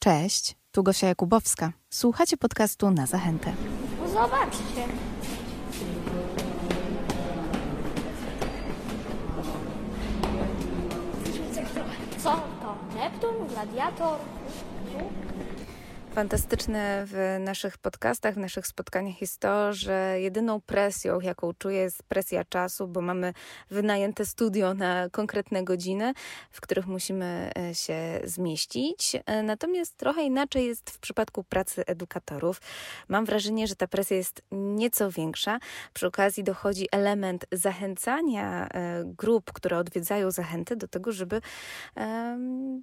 Cześć, tu Gosia Jakubowska. Słuchacie podcastu na zachętę. No zobaczcie. Co to? Neptun? Gladiator? Fantastyczne w naszych podcastach, w naszych spotkaniach jest to, że jedyną presją, jaką czuję, jest presja czasu, bo mamy wynajęte studio na konkretne godziny, w których musimy e, się zmieścić. E, natomiast trochę inaczej jest w przypadku pracy edukatorów. Mam wrażenie, że ta presja jest nieco większa. Przy okazji dochodzi element zachęcania e, grup, które odwiedzają zachęty, do tego, żeby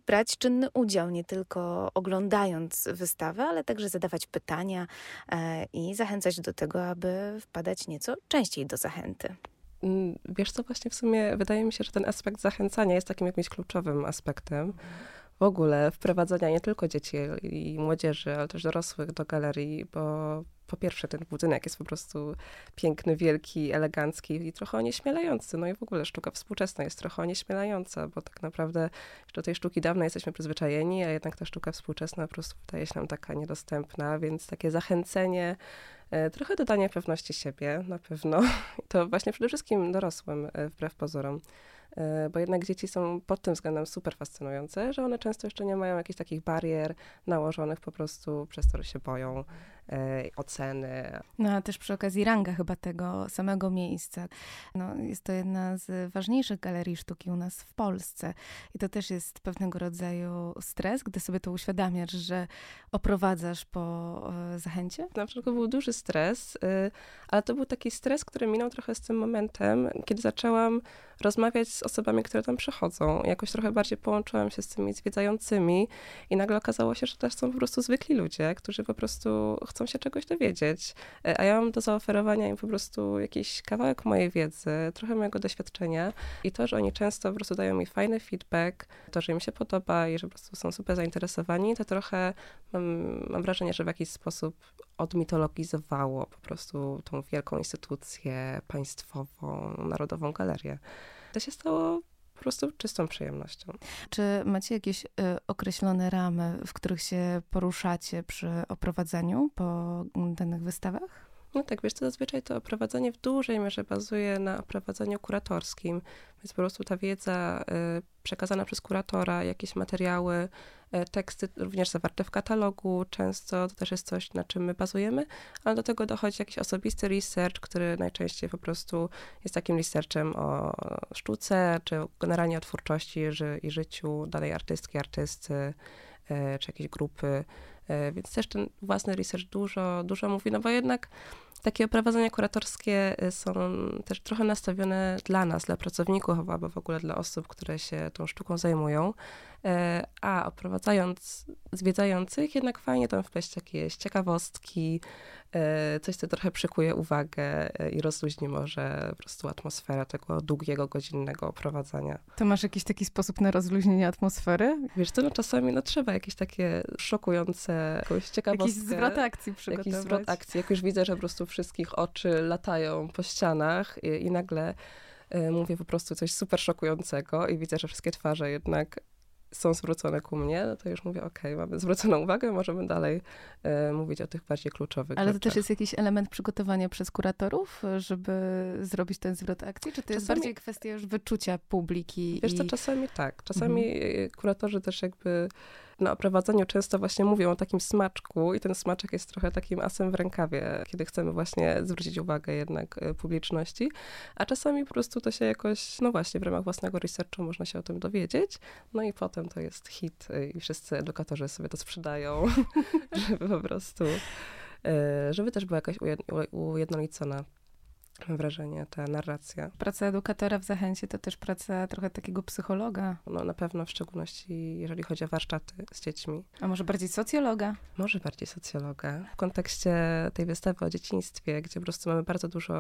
brać czynny udział, nie tylko oglądając ale także zadawać pytania e, i zachęcać do tego, aby wpadać nieco częściej do zachęty. Mm, wiesz co, właśnie w sumie wydaje mi się, że ten aspekt zachęcania jest takim jakimś kluczowym aspektem w ogóle wprowadzania nie tylko dzieci i młodzieży, ale też dorosłych do galerii, bo po pierwsze ten budynek jest po prostu piękny, wielki, elegancki i trochę onieśmielający. No i w ogóle sztuka współczesna jest trochę onieśmielająca, bo tak naprawdę do tej sztuki dawnej jesteśmy przyzwyczajeni, a jednak ta sztuka współczesna po prostu wydaje się nam taka niedostępna, więc takie zachęcenie, e, trochę dodanie pewności siebie na pewno. I to właśnie przede wszystkim dorosłym, e, wbrew pozorom. E, bo jednak dzieci są pod tym względem super fascynujące, że one często jeszcze nie mają jakichś takich barier nałożonych po prostu przez że się boją oceny. No a też przy okazji ranga chyba tego samego miejsca. No, jest to jedna z ważniejszych galerii sztuki u nas w Polsce i to też jest pewnego rodzaju stres, gdy sobie to uświadamiasz, że oprowadzasz po e, zachęcie? Na początku był duży stres, ale to był taki stres, który minął trochę z tym momentem, kiedy zaczęłam rozmawiać z osobami, które tam przychodzą. Jakoś trochę bardziej połączyłam się z tymi zwiedzającymi i nagle okazało się, że też są po prostu zwykli ludzie, którzy po prostu chcą się czegoś dowiedzieć. E, a ja mam do zaoferowania im po prostu jakiś kawałek mojej wiedzy, trochę mojego doświadczenia i to, że oni często po prostu dają mi fajny feedback, to, że im się podoba i że po prostu są super zainteresowani, to trochę mam, mam wrażenie, że w jakiś sposób odmitologizowało po prostu tą wielką instytucję państwową, Narodową Galerię to się stało po prostu czystą przyjemnością. Czy macie jakieś y, określone ramy, w których się poruszacie przy oprowadzaniu po danych wystawach? No tak, wiesz, to zazwyczaj to oprowadzenie w dużej mierze bazuje na oprowadzeniu kuratorskim, więc po prostu ta wiedza y, przekazana przez kuratora, jakieś materiały, y, teksty również zawarte w katalogu, często to też jest coś, na czym my bazujemy, ale do tego dochodzi jakiś osobisty research, który najczęściej po prostu jest takim researchem o sztuce, czy generalnie o twórczości i życiu danej artystki, artysty, y, czy jakiejś grupy, więc też ten własny research dużo, dużo mówi, no bo jednak takie oprowadzenia kuratorskie y, są też trochę nastawione dla nas, dla pracowników, albo w ogóle dla osób, które się tą sztuką zajmują. E, a oprowadzając zwiedzających, jednak fajnie tam wpleść jakieś ciekawostki, e, coś, co trochę przykuje uwagę e, i rozluźni może po prostu atmosferę tego długiego, godzinnego oprowadzania. To masz jakiś taki sposób na rozluźnienie atmosfery? Wiesz to no czasami no, trzeba jakieś takie szokujące, jakąś ciekawostkę. Jakiś zwrot akcji przygotować. Jakiś zwrot akcji. Jak już widzę, że po prostu wszystkich oczy latają po ścianach i, i nagle mówię po prostu coś super szokującego i widzę, że wszystkie twarze jednak są zwrócone ku mnie, no to już mówię, ok, mamy zwróconą uwagę, możemy dalej e, mówić o tych bardziej kluczowych Ale rzeczach. to też jest jakiś element przygotowania przez kuratorów, żeby zrobić ten zwrot akcji? Czy to czasami, jest bardziej kwestia już wyczucia publiki? Wiesz i... co, czasami tak. Czasami mhm. kuratorzy też jakby na oprowadzeniu często właśnie mówią o takim smaczku i ten smaczek jest trochę takim asem w rękawie, kiedy chcemy właśnie zwrócić uwagę jednak e, publiczności, a czasami po prostu to się jakoś, no właśnie, w ramach własnego researchu można się o tym dowiedzieć, no i potem to jest hit e, i wszyscy edukatorzy sobie to sprzedają, żeby po prostu, e, żeby też była jakaś ujednolicona mam wrażenie, ta narracja. Praca edukatora w Zachęcie to też praca trochę takiego psychologa. No na pewno, w szczególności jeżeli chodzi o warsztaty z dziećmi. A może bardziej socjologa? Może bardziej socjologa. W kontekście tej wystawy o dzieciństwie, gdzie po prostu mamy bardzo dużo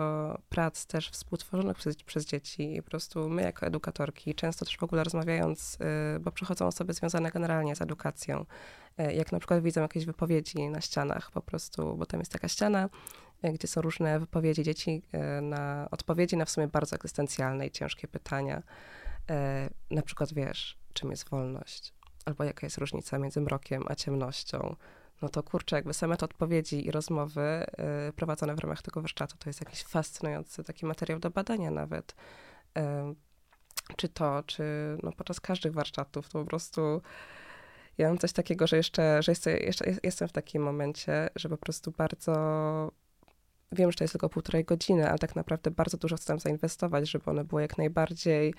prac też współtworzonych przez, przez dzieci i po prostu my jako edukatorki, często też w ogóle rozmawiając, y, bo przychodzą osoby związane generalnie z edukacją, y, jak na przykład widzą jakieś wypowiedzi na ścianach po prostu, bo tam jest taka ściana, gdzie są różne wypowiedzi dzieci e, na odpowiedzi na w sumie bardzo egzystencjalne i ciężkie pytania. E, na przykład, wiesz, czym jest wolność? albo jaka jest różnica między mrokiem a ciemnością, no to kurczę, jakby same te odpowiedzi i rozmowy y, prowadzone w ramach tego warsztatu, to jest jakiś fascynujący taki materiał do badania nawet. Czy to, czy no podczas każdych warsztatów, to po prostu ja mam coś takiego, że jeszcze, że jeszcze, jeszcze jestem w takim momencie, że po prostu bardzo wiem, że to jest tylko półtorej godziny, ale tak naprawdę bardzo dużo chcę tam zainwestować, żeby one było jak najbardziej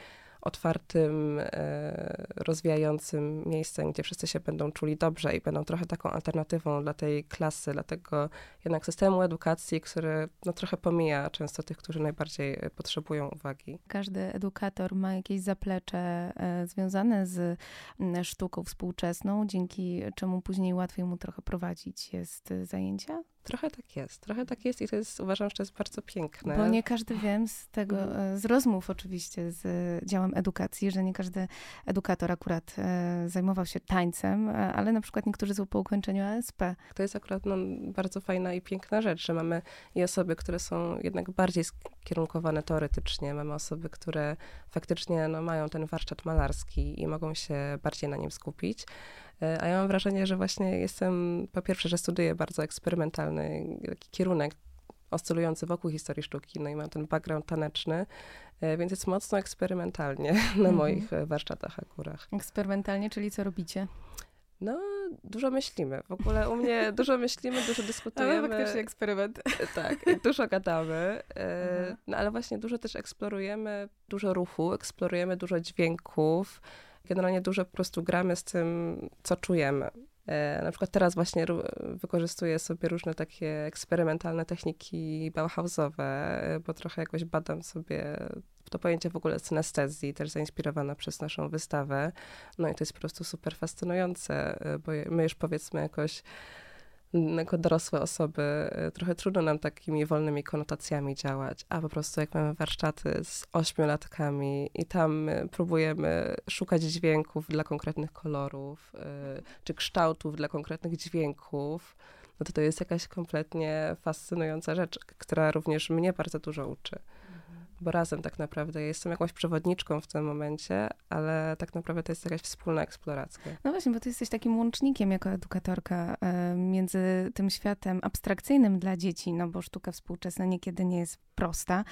otwartym, e, rozwijającym miejscem, gdzie wszyscy się będą czuli dobrze i będą trochę taką alternatywą dla tej klasy, dla tego jednak systemu edukacji, który no, trochę pomija często tych, którzy najbardziej e, potrzebują uwagi. Każdy edukator ma jakieś zaplecze e, związane z sztuką współczesną, dzięki czemu później łatwiej mu trochę prowadzić jest zajęcia? Trochę tak jest, trochę tak jest i to jest, uważam, że to jest bardzo piękne. Bo nie każdy wiem z tego, mhm. z rozmów oczywiście z działem edukacji, że nie każdy edukator akurat e, zajmował się tańcem, e, ale na przykład niektórzy są po ukończeniu ASP. To jest akurat no, bardzo fajna i piękna rzecz, że mamy i osoby, które są jednak bardziej skierunkowane teoretycznie, mamy osoby, które faktycznie no, mają ten warsztat malarski i mogą się bardziej na nim skupić. E, a ja mam wrażenie, że właśnie jestem, po pierwsze, że studiuję bardzo eksperymentalny taki kierunek, oscylujący wokół historii sztuki, no i mam ten background taneczny, e, więc jest mocno eksperymentalnie na mhm. moich e, warsztatach akurat. Eksperymentalnie, czyli co robicie? No, dużo myślimy. W ogóle u mnie dużo myślimy, dużo dyskutujemy. Ale faktycznie eksperyment. Tak, dużo gadamy. Mhm. No ale właśnie dużo też eksplorujemy, dużo ruchu, eksplorujemy dużo dźwięków. Generalnie dużo po prostu gramy z tym, co czujemy. E, na przykład teraz właśnie wykorzystuję sobie różne takie eksperymentalne techniki Bauhausowe, e, bo trochę jakoś badam sobie to pojęcie w ogóle synestezji, też zainspirowana przez naszą wystawę. No i to jest po prostu super fascynujące, e, bo my już powiedzmy jakoś jako dorosłe osoby y, trochę trudno nam takimi wolnymi konotacjami działać, a po prostu jak mamy warsztaty z ośmiolatkami i tam próbujemy szukać dźwięków dla konkretnych kolorów, y, czy kształtów dla konkretnych dźwięków, no to to jest jakaś kompletnie fascynująca rzecz, która również mnie bardzo dużo uczy bo razem tak naprawdę. Jestem jakąś przewodniczką w tym momencie, ale tak naprawdę to jest jakaś wspólna eksploracja. No właśnie, bo ty jesteś takim łącznikiem jako edukatorka e, między tym światem abstrakcyjnym dla dzieci, no bo sztuka współczesna niekiedy nie jest prosta,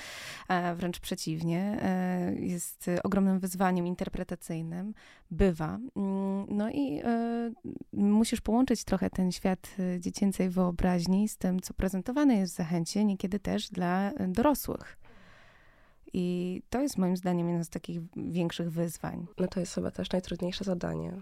wręcz przeciwnie, e, jest ogromnym wyzwaniem interpretacyjnym, bywa. Mm, no i e, musisz połączyć trochę ten świat dziecięcej wyobraźni z tym, co prezentowane jest w zachęcie, niekiedy też dla dorosłych. I to jest moim zdaniem jedno z takich większych wyzwań. No to jest chyba też najtrudniejsze zadanie.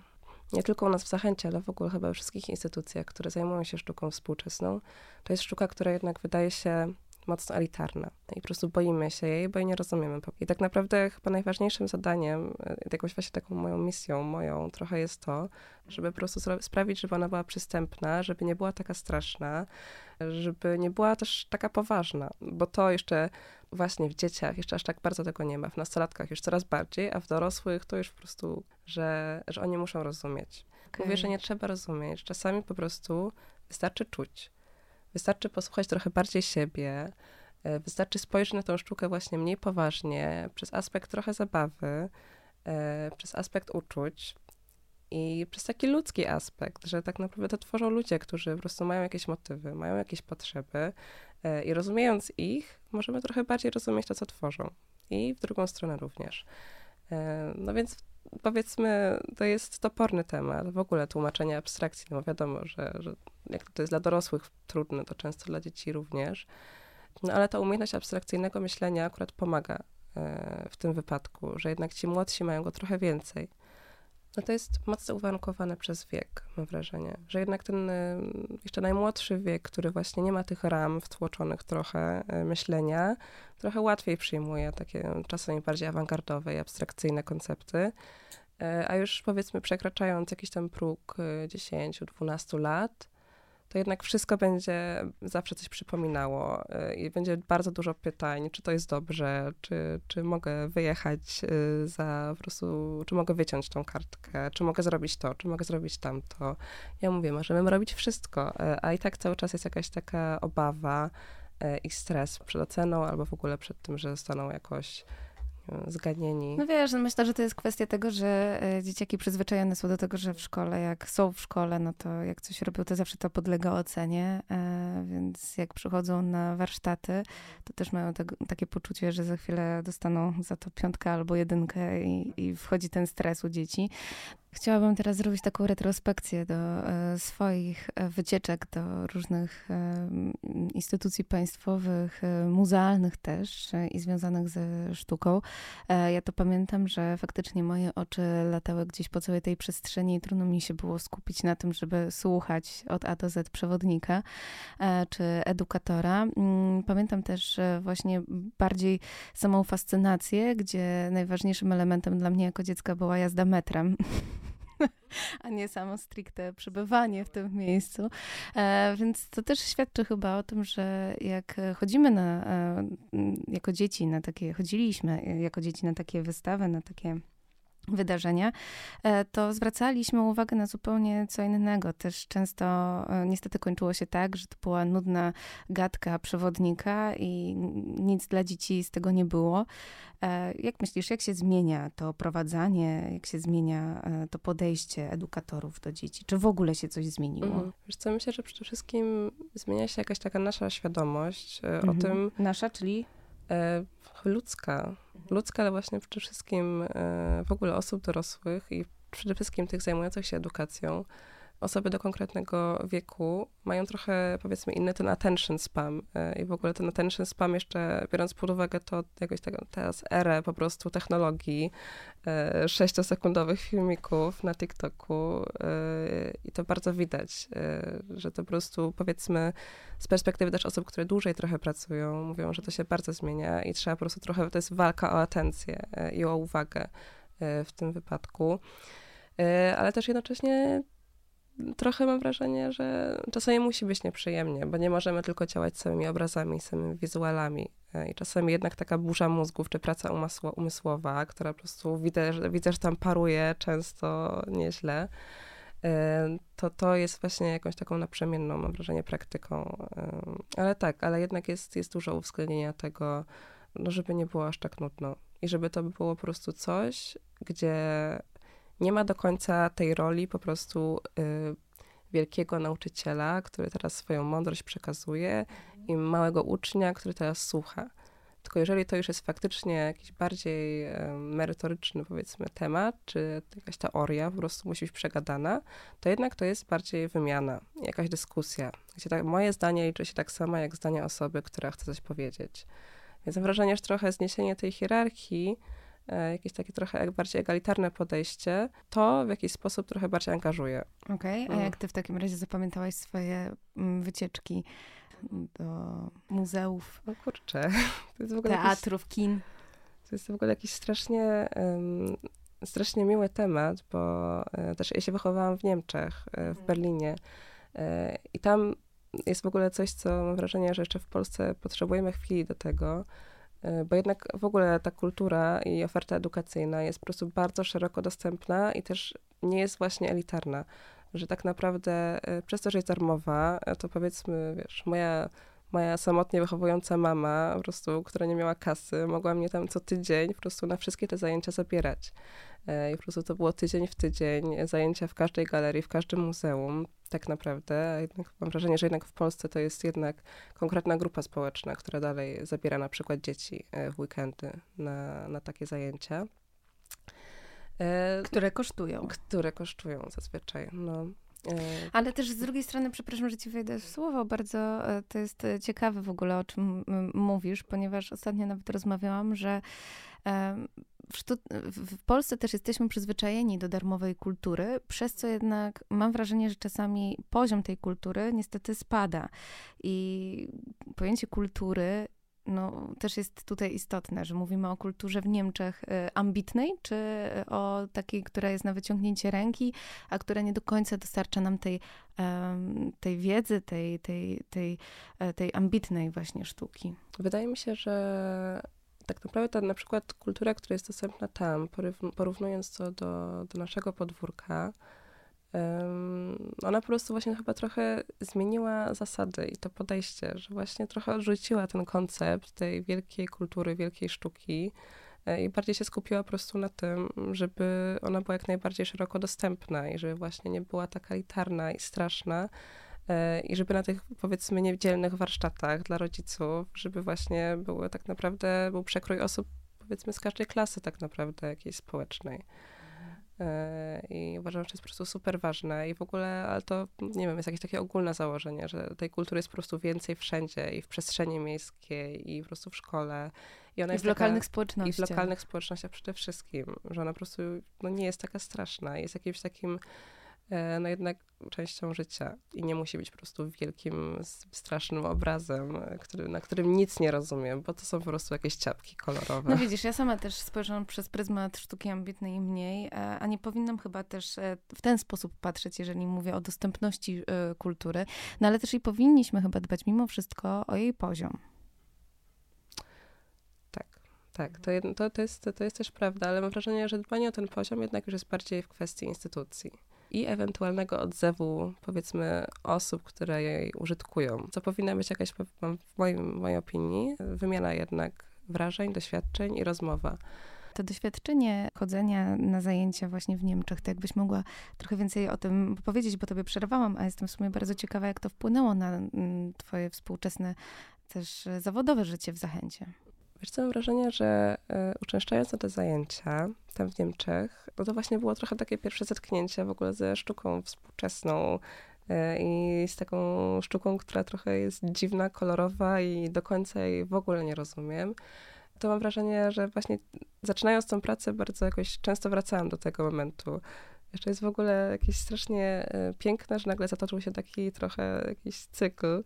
Nie tylko u nas w Zachęcie, ale w ogóle chyba we wszystkich instytucjach, które zajmują się sztuką współczesną. To jest sztuka, która jednak wydaje się mocno elitarna i po prostu boimy się jej, bo jej nie rozumiemy. I tak naprawdę chyba najważniejszym zadaniem, e, jakąś właśnie taką moją misją, moją trochę jest to, żeby po prostu sprawić, żeby ona była przystępna, żeby nie była taka straszna, żeby nie była też taka poważna, bo to jeszcze właśnie w dzieciach jeszcze aż tak bardzo tego nie ma, w nastolatkach już coraz bardziej, a w dorosłych to już po prostu, że, że oni muszą rozumieć. Okay. Mówię, że nie trzeba rozumieć, czasami po prostu wystarczy czuć. Wystarczy posłuchać trochę bardziej siebie, e, wystarczy spojrzeć na tą sztukę właśnie mniej poważnie, przez aspekt trochę zabawy, e, przez aspekt uczuć i przez taki ludzki aspekt, że tak naprawdę to tworzą ludzie, którzy po prostu mają jakieś motywy, mają jakieś potrzeby e, i rozumiejąc ich, możemy trochę bardziej rozumieć to, co tworzą. I w drugą stronę również. No więc powiedzmy, to jest toporny temat, w ogóle tłumaczenie abstrakcji, no wiadomo, że, że jak to jest dla dorosłych trudne, to często dla dzieci również, no ale ta umiejętność abstrakcyjnego myślenia akurat pomaga e, w tym wypadku, że jednak ci młodsi mają go trochę więcej. No to jest mocno uwarunkowane przez wiek, mam wrażenie, że jednak ten e, jeszcze najmłodszy wiek, który właśnie nie ma tych ram wtłoczonych trochę e, myślenia, trochę łatwiej przyjmuje takie czasami bardziej awangardowe i abstrakcyjne koncepty, a już powiedzmy przekraczając jakiś tam próg 10-12 lat, to jednak wszystko będzie zawsze coś przypominało y, i będzie bardzo dużo pytań, czy to jest dobrze, czy, czy mogę wyjechać y, za po prostu, czy mogę wyciąć tą kartkę, czy mogę zrobić to, czy mogę zrobić tamto. Ja mówię, możemy robić wszystko, y, a i tak cały czas jest jakaś taka obawa i stres przed oceną albo w ogóle przed tym, że zostaną jakoś zganieni. No wiesz, no myślę, że to jest kwestia tego, że e, dzieciaki przyzwyczajone są do tego, że w szkole, jak są w szkole, no to jak coś robią, to zawsze to podlega ocenie, e, więc jak przychodzą na warsztaty, to też mają takie poczucie, że za chwilę dostaną za to piątkę albo jedynkę i, i wchodzi ten stres u dzieci. Chciałabym teraz zrobić taką retrospekcję do e, swoich e, wycieczek do różnych e, instytucji państwowych, muzealnych też i związanych ze sztuką. Ja to pamiętam, że faktycznie moje oczy latały gdzieś po całej tej przestrzeni i trudno mi się było skupić na tym, żeby słuchać od A do Z przewodnika czy edukatora. Mm, Pamiętam też właśnie bardziej samą fascynację, gdzie najważniejszym elementem dla mnie jako dziecka była jazda metrem. A nie samo stricte przebywanie w tym miejscu. E, więc to też świadczy chyba o tym, że jak chodzimy na, e, jako dzieci na takie, chodziliśmy jako dzieci na takie wystawy, na takie wydarzenia, e, to zwracaliśmy uwagę na zupełnie co innego. Też często e, niestety kończyło się tak, że to była nudna gadka przewodnika i nic dla dzieci z tego nie było. E, Jak myślisz, jak się zmienia to prowadzanie, jak się zmienia to podejście edukatorów do dzieci? Czy w ogóle się coś zmieniło? Mhm. Wiesz co, myślę, że przede wszystkim zmienia się jakaś taka nasza świadomość Mhm. o tym, Nasza, czyli ludzka. Ludzka, ale właśnie przede wszystkim e, w ogóle osób dorosłych i przede wszystkim tych zajmujących się edukacją. Osoby do konkretnego wieku mają trochę, powiedzmy, inny ten attention spam. e, I w ogóle ten attention spam jeszcze, biorąc pod uwagę to jakoś tego, teraz erę po prostu technologii, e, sześciosekundowych filmików na TikToku e, i to bardzo widać, że to po prostu, powiedzmy, z perspektywy też osób, które dłużej trochę pracują, mówią, że to się bardzo zmienia i trzeba po prostu trochę, to jest walka o atencję i o uwagę w tym wypadku. Ale też jednocześnie trochę mam wrażenie, że czasami musi być nieprzyjemnie, bo nie możemy tylko działać samymi obrazami, samymi wizualami. E, I czasami jednak taka burza mózgów, czy praca umysło, umysłowa, która po prostu widzę, że, widzę, że tam paruje często nieźle, e, to to jest właśnie jakąś taką naprzemienną, mam wrażenie, praktyką. E, Ale tak, ale jednak jest, jest dużo uwzględnienia tego, no żeby nie było aż tak nudno. I żeby to było po prostu coś, gdzie nie ma do końca tej roli po prostu y, wielkiego nauczyciela, który teraz swoją mądrość przekazuje i małego ucznia, który teraz słucha. Tylko jeżeli to już jest faktycznie jakiś bardziej e, merytoryczny, powiedzmy, temat, czy jakaś teoria po prostu musi być przegadana, to jednak to jest bardziej wymiana, jakaś dyskusja, gdzie tak, moje zdanie liczy się tak samo jak zdanie osoby, która chce coś powiedzieć. Więc mam wrażenie, że trochę zniesienie tej hierarchii, jakieś takie trochę bardziej egalitarne podejście, to w jakiś sposób trochę bardziej angażuje. Okej, a Mm. jak ty w takim razie zapamiętałaś swoje mm, wycieczki do muzeów, No kurczę, to jest w ogóle jakiś, teatrów, kin? to jest w ogóle jakiś strasznie, strasznie miły temat, bo e, też ja się wychowałam w Niemczech, e, w Berlinie e, i tam jest w ogóle coś, co mam wrażenie, że jeszcze w Polsce potrzebujemy chwili do tego, e, bo jednak w ogóle ta kultura i oferta edukacyjna jest po prostu bardzo szeroko dostępna i też nie jest właśnie elitarna, że tak naprawdę e, przez to, że jest darmowa, e, to powiedzmy, wiesz, moja moja samotnie wychowująca mama, po prostu, która nie miała kasy, mogła mnie tam co tydzień po prostu na wszystkie te zajęcia zabierać. E, I po prostu to było tydzień w tydzień, e, zajęcia w każdej galerii, w każdym muzeum, tak naprawdę. Jednak mam wrażenie, że jednak w Polsce to jest jednak konkretna grupa społeczna, która dalej zabiera na przykład dzieci e, w weekendy na, na takie zajęcia. E, Które kosztują. które kosztują zazwyczaj. No. E, Ale też z drugiej strony, przepraszam, że ci wejdę w słowo, bardzo e, to jest e, ciekawe w ogóle, o czym mówisz, ponieważ ostatnio nawet rozmawiałam, że w w Polsce też jesteśmy przyzwyczajeni do darmowej kultury, przez co jednak mam wrażenie, że czasami poziom tej kultury niestety spada. I pojęcie kultury no, też jest tutaj istotne, że mówimy o kulturze w Niemczech e, ambitnej, czy o takiej, która jest na wyciągnięcie ręki, a która nie do końca dostarcza nam tej, tej wiedzy, tej, tej, tej, e, tej ambitnej właśnie sztuki. Wydaje mi się, że tak naprawdę ta na przykład kultura, która jest dostępna tam, porów- porównując to do, do naszego podwórka, em, ona po prostu właśnie chyba trochę zmieniła zasady i to podejście, że właśnie trochę odrzuciła ten koncept tej wielkiej kultury, wielkiej sztuki i bardziej się skupiła po prostu na tym, żeby ona była jak najbardziej szeroko dostępna i żeby właśnie nie była taka elitarna i straszna, i żeby na tych powiedzmy niedzielnych warsztatach dla rodziców, żeby właśnie były tak naprawdę, był przekrój osób powiedzmy z każdej klasy tak naprawdę jakiejś społecznej. E, I uważam, że jest po prostu super ważne i w ogóle, ale to nie wiem, jest jakieś takie ogólne założenie, że tej kultury jest po prostu więcej wszędzie i w przestrzeni miejskiej i po prostu w szkole. I, ona I w lokalnych społecznościach. I w lokalnych społecznościach przede wszystkim, że ona po prostu no, nie jest taka straszna, jest jakimś takim no jednak częścią życia i nie musi być po prostu wielkim, strasznym obrazem, e, który, na którym nic nie rozumiem, bo to są po prostu jakieś ciapki kolorowe. No widzisz, ja sama też spojrzałam przez pryzmat sztuki ambitnej i mniej, e, a nie powinnam chyba też w ten sposób patrzeć, jeżeli mówię o dostępności kultury, no ale też i powinniśmy chyba dbać mimo wszystko o jej poziom. Tak, tak, to, to, to, jest, to jest też prawda, ale mam wrażenie, że dbanie o ten poziom jednak już jest bardziej w kwestii instytucji i ewentualnego odzewu, powiedzmy, osób, które jej użytkują. Co powinna być jakaś, w moim, mojej opinii, wymiana jednak wrażeń, doświadczeń i rozmowa. To doświadczenie chodzenia na zajęcia właśnie w Niemczech, to jakbyś mogła trochę więcej o tym powiedzieć, bo tobie przerwałam, a jestem w sumie bardzo ciekawa, jak to wpłynęło na mm, twoje współczesne też zawodowe życie w Zachęcie. Wiesz co, mam wrażenie, że y, uczęszczając na te zajęcia tam w Niemczech, no to właśnie było trochę takie pierwsze zetknięcie w ogóle ze sztuką współczesną y, i z taką sztuką, która trochę jest dziwna, kolorowa i do końca jej w ogóle nie rozumiem. To mam wrażenie, że właśnie zaczynając tą pracę bardzo jakoś często wracałam do tego momentu. Jeszcze jest w ogóle jakieś strasznie piękne, że nagle zatoczył się taki trochę jakiś cykl, E,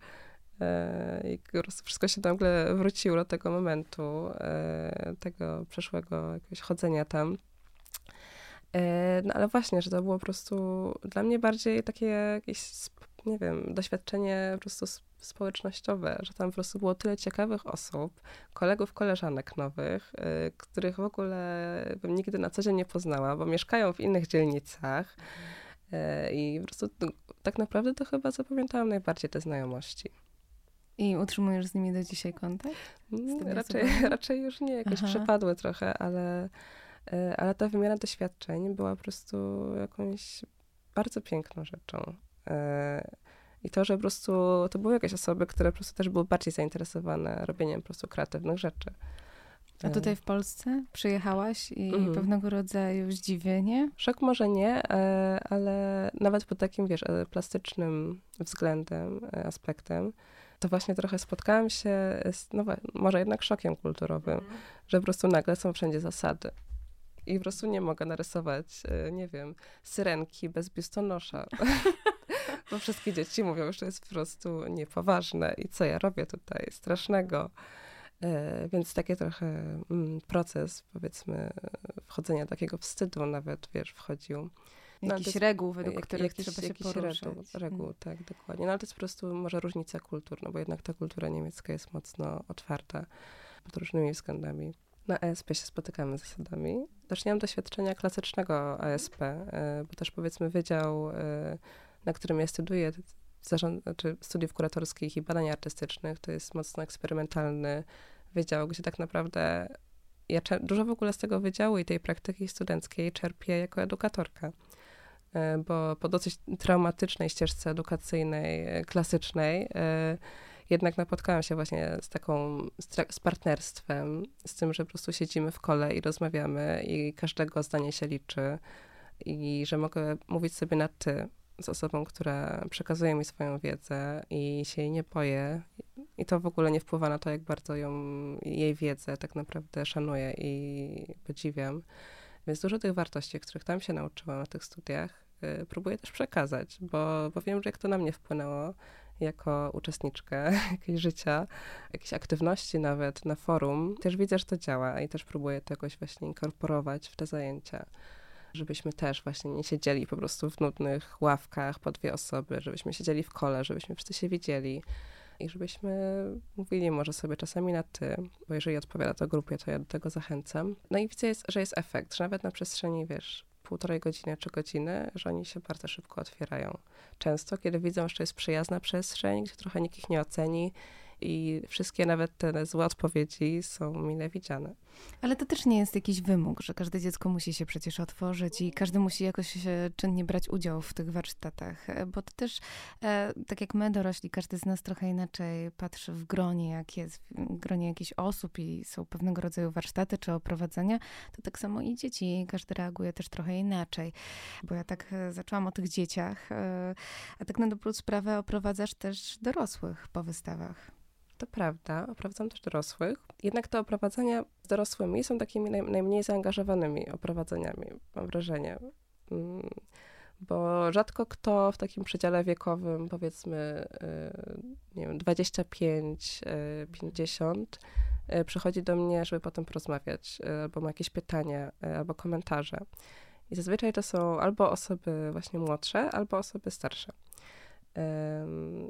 I po prostu wszystko się nagle wróciło do tego momentu, e, tego przeszłego jakiegoś chodzenia tam. E, no ale właśnie, że to było po prostu dla mnie bardziej takie jakieś, nie wiem, doświadczenie po prostu społecznościowe, że tam po prostu było tyle ciekawych osób, kolegów, koleżanek nowych, których w ogóle bym nigdy na co dzień nie poznała, bo mieszkają w innych dzielnicach. I po prostu no, tak naprawdę to chyba zapamiętałam najbardziej te znajomości. I utrzymujesz z nimi do dzisiaj kontakt? Mm, raczej, raczej już nie, jakieś Aha. przepadły trochę, ale, e, ale ta wymiana doświadczeń była po prostu jakąś bardzo piękną rzeczą. E, I to, że po prostu to były jakieś osoby, które po prostu też były bardziej zainteresowane robieniem po prostu kreatywnych rzeczy. A tutaj w Polsce przyjechałaś i mhm. pewnego rodzaju zdziwienie? Szok może nie, e, ale nawet pod takim, wiesz, plastycznym względem, aspektem, to właśnie trochę spotkałam się z, no może jednak szokiem kulturowym, mm. że po prostu nagle są wszędzie zasady. I po prostu nie mogę narysować, e, nie wiem, syrenki bez biustonosza. Bo wszystkie dzieci mówią, że jest po prostu niepoważne i co ja robię tutaj strasznego. E, więc taki trochę mm, proces, powiedzmy, wchodzenia takiego wstydu nawet, wiesz, wchodził. No, jakichś jest, reguł, według jak, których jakiś, trzeba się jakiś poruszać. Reguł, reguł hmm. tak, dokładnie. No ale to jest po prostu może różnica kultur, no bo jednak ta kultura niemiecka jest mocno otwarta pod różnymi względami. Na ESP się spotykamy z zasadami. Też nie mam doświadczenia klasycznego ASP, e, bo też powiedzmy wydział, e, na którym ja studiuję, zarząd, czy studiów kuratorskich i badań artystycznych, to jest mocno eksperymentalny wydział, gdzie tak naprawdę ja dużo w ogóle z tego wydziału i tej praktyki studenckiej czerpię jako edukatorka. E, bo po dosyć traumatycznej ścieżce edukacyjnej, e, klasycznej, e, jednak napotkałam się właśnie z taką, z partnerstwem, z tym, że po prostu siedzimy w kole i rozmawiamy i każdego zdanie się liczy i że mogę mówić sobie na ty z osobą, która przekazuje mi swoją wiedzę i się jej nie boję. I to w ogóle nie wpływa na to, jak bardzo ją, jej wiedzę tak naprawdę szanuję i podziwiam. Więc dużo tych wartości, których tam się nauczyłam na tych studiach, Y, próbuję też przekazać, bo, bo wiem, że jak to na mnie wpłynęło jako uczestniczkę jakiegoś życia, jakiejś aktywności nawet na forum, też widzę, że to działa i też próbuję to jakoś właśnie inkorporować w te zajęcia żebyśmy też właśnie nie siedzieli po prostu w nudnych ławkach po dwie osoby, żebyśmy siedzieli w kole, żebyśmy wszyscy się widzieli i żebyśmy mówili może sobie czasami na ty, bo jeżeli odpowiada to grupie, to ja do tego zachęcam. No i widzę, że jest efekt, że nawet na przestrzeni, wiesz, półtorej godziny czy godziny, że oni się bardzo szybko otwierają. Często, kiedy widzą, że to jest przyjazna przestrzeń, gdzie trochę nikt ich nie oceni i wszystkie nawet te złe odpowiedzi są mile widziane. Ale to też nie jest jakiś wymóg, że każde dziecko musi się przecież otworzyć i każdy musi jakoś e, czynnie brać udział w tych warsztatach, e, bo to też, e, tak jak my dorośli, każdy z nas trochę inaczej patrzy w gronie, jak jest, w gronie jakichś osób i są pewnego rodzaju warsztaty czy oprowadzenia, to tak samo i dzieci, każdy reaguje też trochę inaczej. Bo ja tak zaczęłam o tych dzieciach, a tak na dobrą sprawę oprowadzasz też dorosłych po wystawach. To prawda, oprowadzam też dorosłych. Jednak te oprowadzenia z dorosłymi są takimi naj, najmniej zaangażowanymi oprowadzeniami, mam wrażenie. Mm, bo rzadko kto w takim przedziale wiekowym, powiedzmy, y, nie wiem, 25, 50, y, y, przychodzi do mnie, żeby potem porozmawiać, albo ma jakieś pytania, albo komentarze. I zazwyczaj to są albo osoby właśnie młodsze, albo osoby starsze.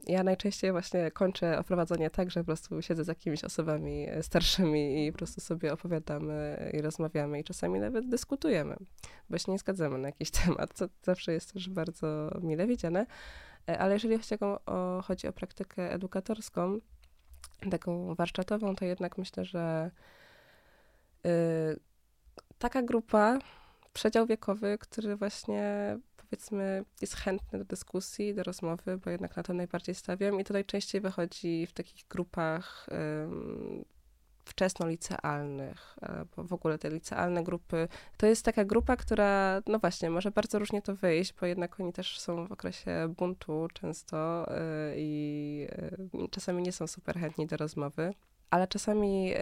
Ja najczęściej właśnie kończę oprowadzenie tak, że po prostu siedzę z jakimiś osobami e, starszymi i po prostu sobie opowiadamy i rozmawiamy i czasami nawet dyskutujemy, bo się nie zgadzamy na jakiś temat, co zawsze jest też bardzo mile widziane. E, ale jeżeli chodzi o, chodzi o praktykę edukatorską, taką warsztatową, to jednak myślę, że y, taka grupa, przedział wiekowy, który właśnie powiedzmy jest chętny do dyskusji, do rozmowy, bo jednak na to najbardziej stawiam. I to najczęściej wychodzi w takich grupach um, wczesnolicealnych, bo w ogóle te licealne grupy, to jest taka grupa, która, no właśnie, może bardzo różnie to wyjść, bo jednak oni też są w okresie buntu często y, i y, czasami nie są super chętni do rozmowy, ale czasami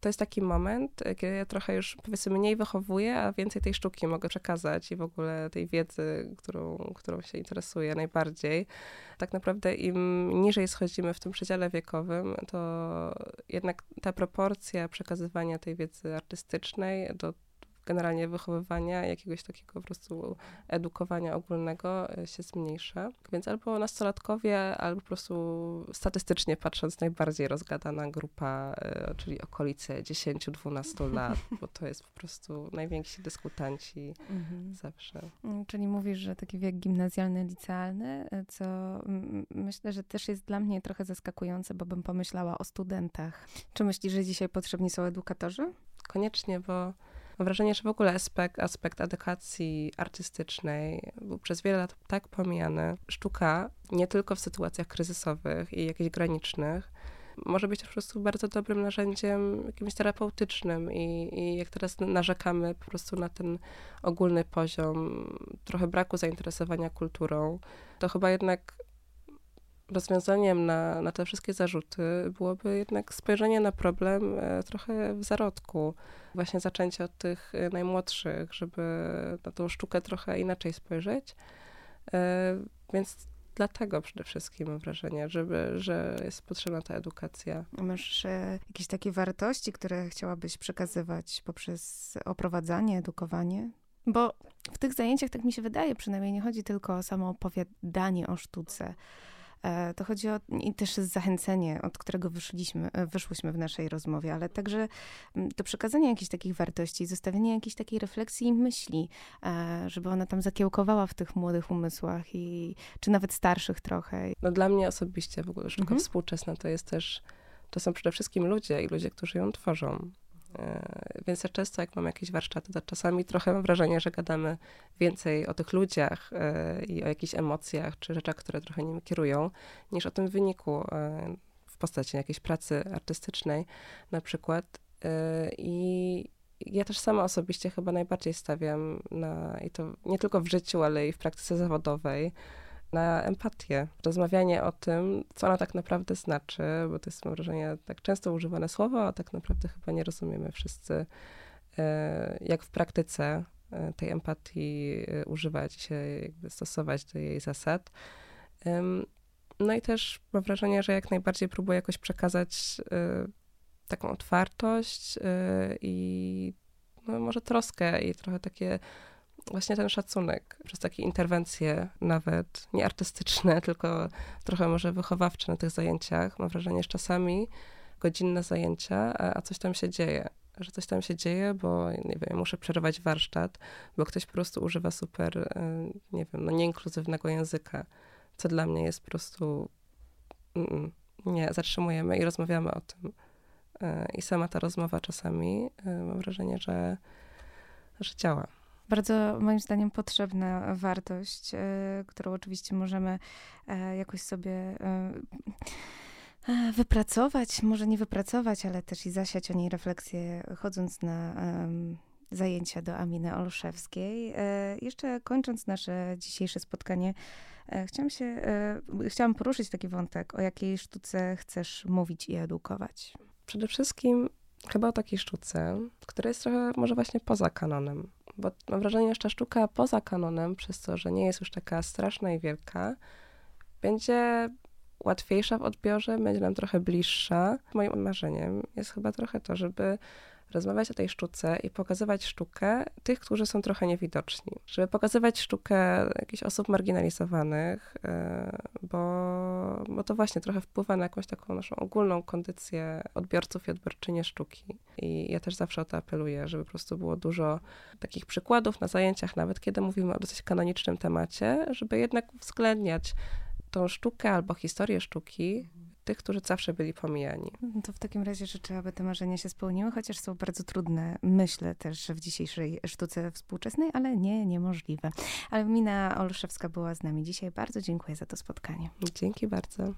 to jest taki moment, e, kiedy ja trochę już powiedzmy mniej wychowuję, a więcej tej sztuki mogę przekazać i w ogóle tej wiedzy, którą, którą się interesuję najbardziej. Tak naprawdę im niżej schodzimy w tym przedziale wiekowym, to jednak ta proporcja przekazywania tej wiedzy artystycznej do generalnie wychowywania, jakiegoś takiego po prostu edukowania ogólnego e, się zmniejsza. Więc albo nastolatkowie, albo po prostu statystycznie patrząc najbardziej rozgadana grupa, e, czyli okolice 10-12 lat, bo to jest po prostu najwięksi dyskutanci mhm. zawsze. Mm, czyli mówisz, że taki wiek gimnazjalny, licealny, e, co myślę, że też jest dla mnie trochę zaskakujące, bo bym pomyślała o studentach. Czy myślisz, że dzisiaj potrzebni są edukatorzy? Koniecznie, bo Mam wrażenie, że w ogóle aspekt, aspekt edukacji artystycznej był przez wiele lat tak pomijany. Sztuka nie tylko w sytuacjach kryzysowych i jakichś granicznych, może być po prostu bardzo dobrym narzędziem jakimś terapeutycznym i, i jak teraz narzekamy po prostu na ten ogólny poziom trochę braku zainteresowania kulturą, to chyba jednak rozwiązaniem na, na te wszystkie zarzuty byłoby jednak spojrzenie na problem e, trochę w zarodku. Właśnie zaczęcie od tych e, najmłodszych, żeby na tą sztukę trochę inaczej spojrzeć. E, więc dlatego przede wszystkim mam wrażenie, żeby, że jest potrzebna ta edukacja. Masz jakieś takie wartości, które chciałabyś przekazywać poprzez oprowadzanie, edukowanie? Bo w tych zajęciach, tak mi się wydaje, przynajmniej nie chodzi tylko o samo opowiadanie o sztuce, to chodzi o i też zachęcenie, od którego wyszliśmy, e, wyszłyśmy w naszej rozmowie, ale także mm, to przekazanie jakichś takich wartości, zostawienie jakiejś takiej refleksji i myśli, e, żeby ona tam zakiełkowała w tych młodych umysłach i czy nawet starszych trochę. No dla mnie osobiście w ogóle sztuka mhm. współczesna to jest też, to są przede wszystkim ludzie i ludzie, którzy ją tworzą. E, więc ja często, jak mam jakieś warsztaty, to czasami trochę mam wrażenie, że gadamy więcej o tych ludziach e, i o jakichś emocjach czy rzeczach, które trochę nimi kierują, niż o tym wyniku e, w postaci jakiejś pracy artystycznej na przykład. I ja też sama osobiście chyba najbardziej stawiam na, i to nie tylko w życiu, ale i w praktyce zawodowej, na empatię, rozmawianie o tym, co ona tak naprawdę znaczy, bo to jest, mam wrażenie, tak często używane słowo, a tak naprawdę chyba nie rozumiemy wszyscy, e, jak w praktyce e, tej empatii e, używać się jakby stosować do jej zasad. No i też mam wrażenie, że jak najbardziej próbuję jakoś przekazać taką otwartość i no może troskę i trochę takie właśnie ten szacunek przez takie interwencje nawet nie artystyczne, tylko trochę może wychowawcze na tych zajęciach. Mam wrażenie, że czasami godzinne zajęcia, a, coś tam się dzieje. Że coś tam się dzieje, bo nie wiem, muszę przerwać warsztat, bo ktoś po prostu używa super, e, nie wiem, no nieinkluzywnego języka, co dla mnie jest po prostu mm, Nie, zatrzymujemy i rozmawiamy o tym. E, I sama ta rozmowa czasami, e, mam wrażenie, że, że działa. Bardzo moim zdaniem potrzebna wartość, y, którą oczywiście możemy y, jakoś sobie y, wypracować, może nie wypracować, ale też i zasiać o niej refleksję, chodząc na zajęcia do Aminy Olszewskiej. Jeszcze kończąc nasze dzisiejsze spotkanie, chciałam, się, chciałam poruszyć taki wątek, o jakiej sztuce chcesz mówić i edukować. Przede wszystkim chyba o takiej sztuce, która jest trochę może właśnie poza kanonem bo mam wrażenie, że ta sztuka poza kanonem, przez to, że nie jest już taka straszna i wielka, będzie łatwiejsza w odbiorze, będzie nam trochę bliższa. Moim marzeniem jest chyba trochę to, żeby rozmawiać o tej sztuce i pokazywać sztukę tych, którzy są trochę niewidoczni. Żeby pokazywać sztukę jakichś osób marginalizowanych, e, bo, bo to właśnie trochę wpływa na jakąś taką naszą ogólną kondycję odbiorców i odbiorczynie sztuki. I ja też zawsze o to apeluję, żeby po prostu było dużo takich przykładów na zajęciach, nawet kiedy mówimy o dosyć kanonicznym temacie, żeby jednak uwzględniać tą sztukę albo historię sztuki tych, którzy zawsze byli pomijani. No to w takim razie życzę, aby te marzenia się spełniły, chociaż są bardzo trudne, myślę też w dzisiejszej sztuce współczesnej, ale nie niemożliwe. Ale Mina Olszewska była z nami dzisiaj. Bardzo dziękuję za to spotkanie. Dzięki bardzo.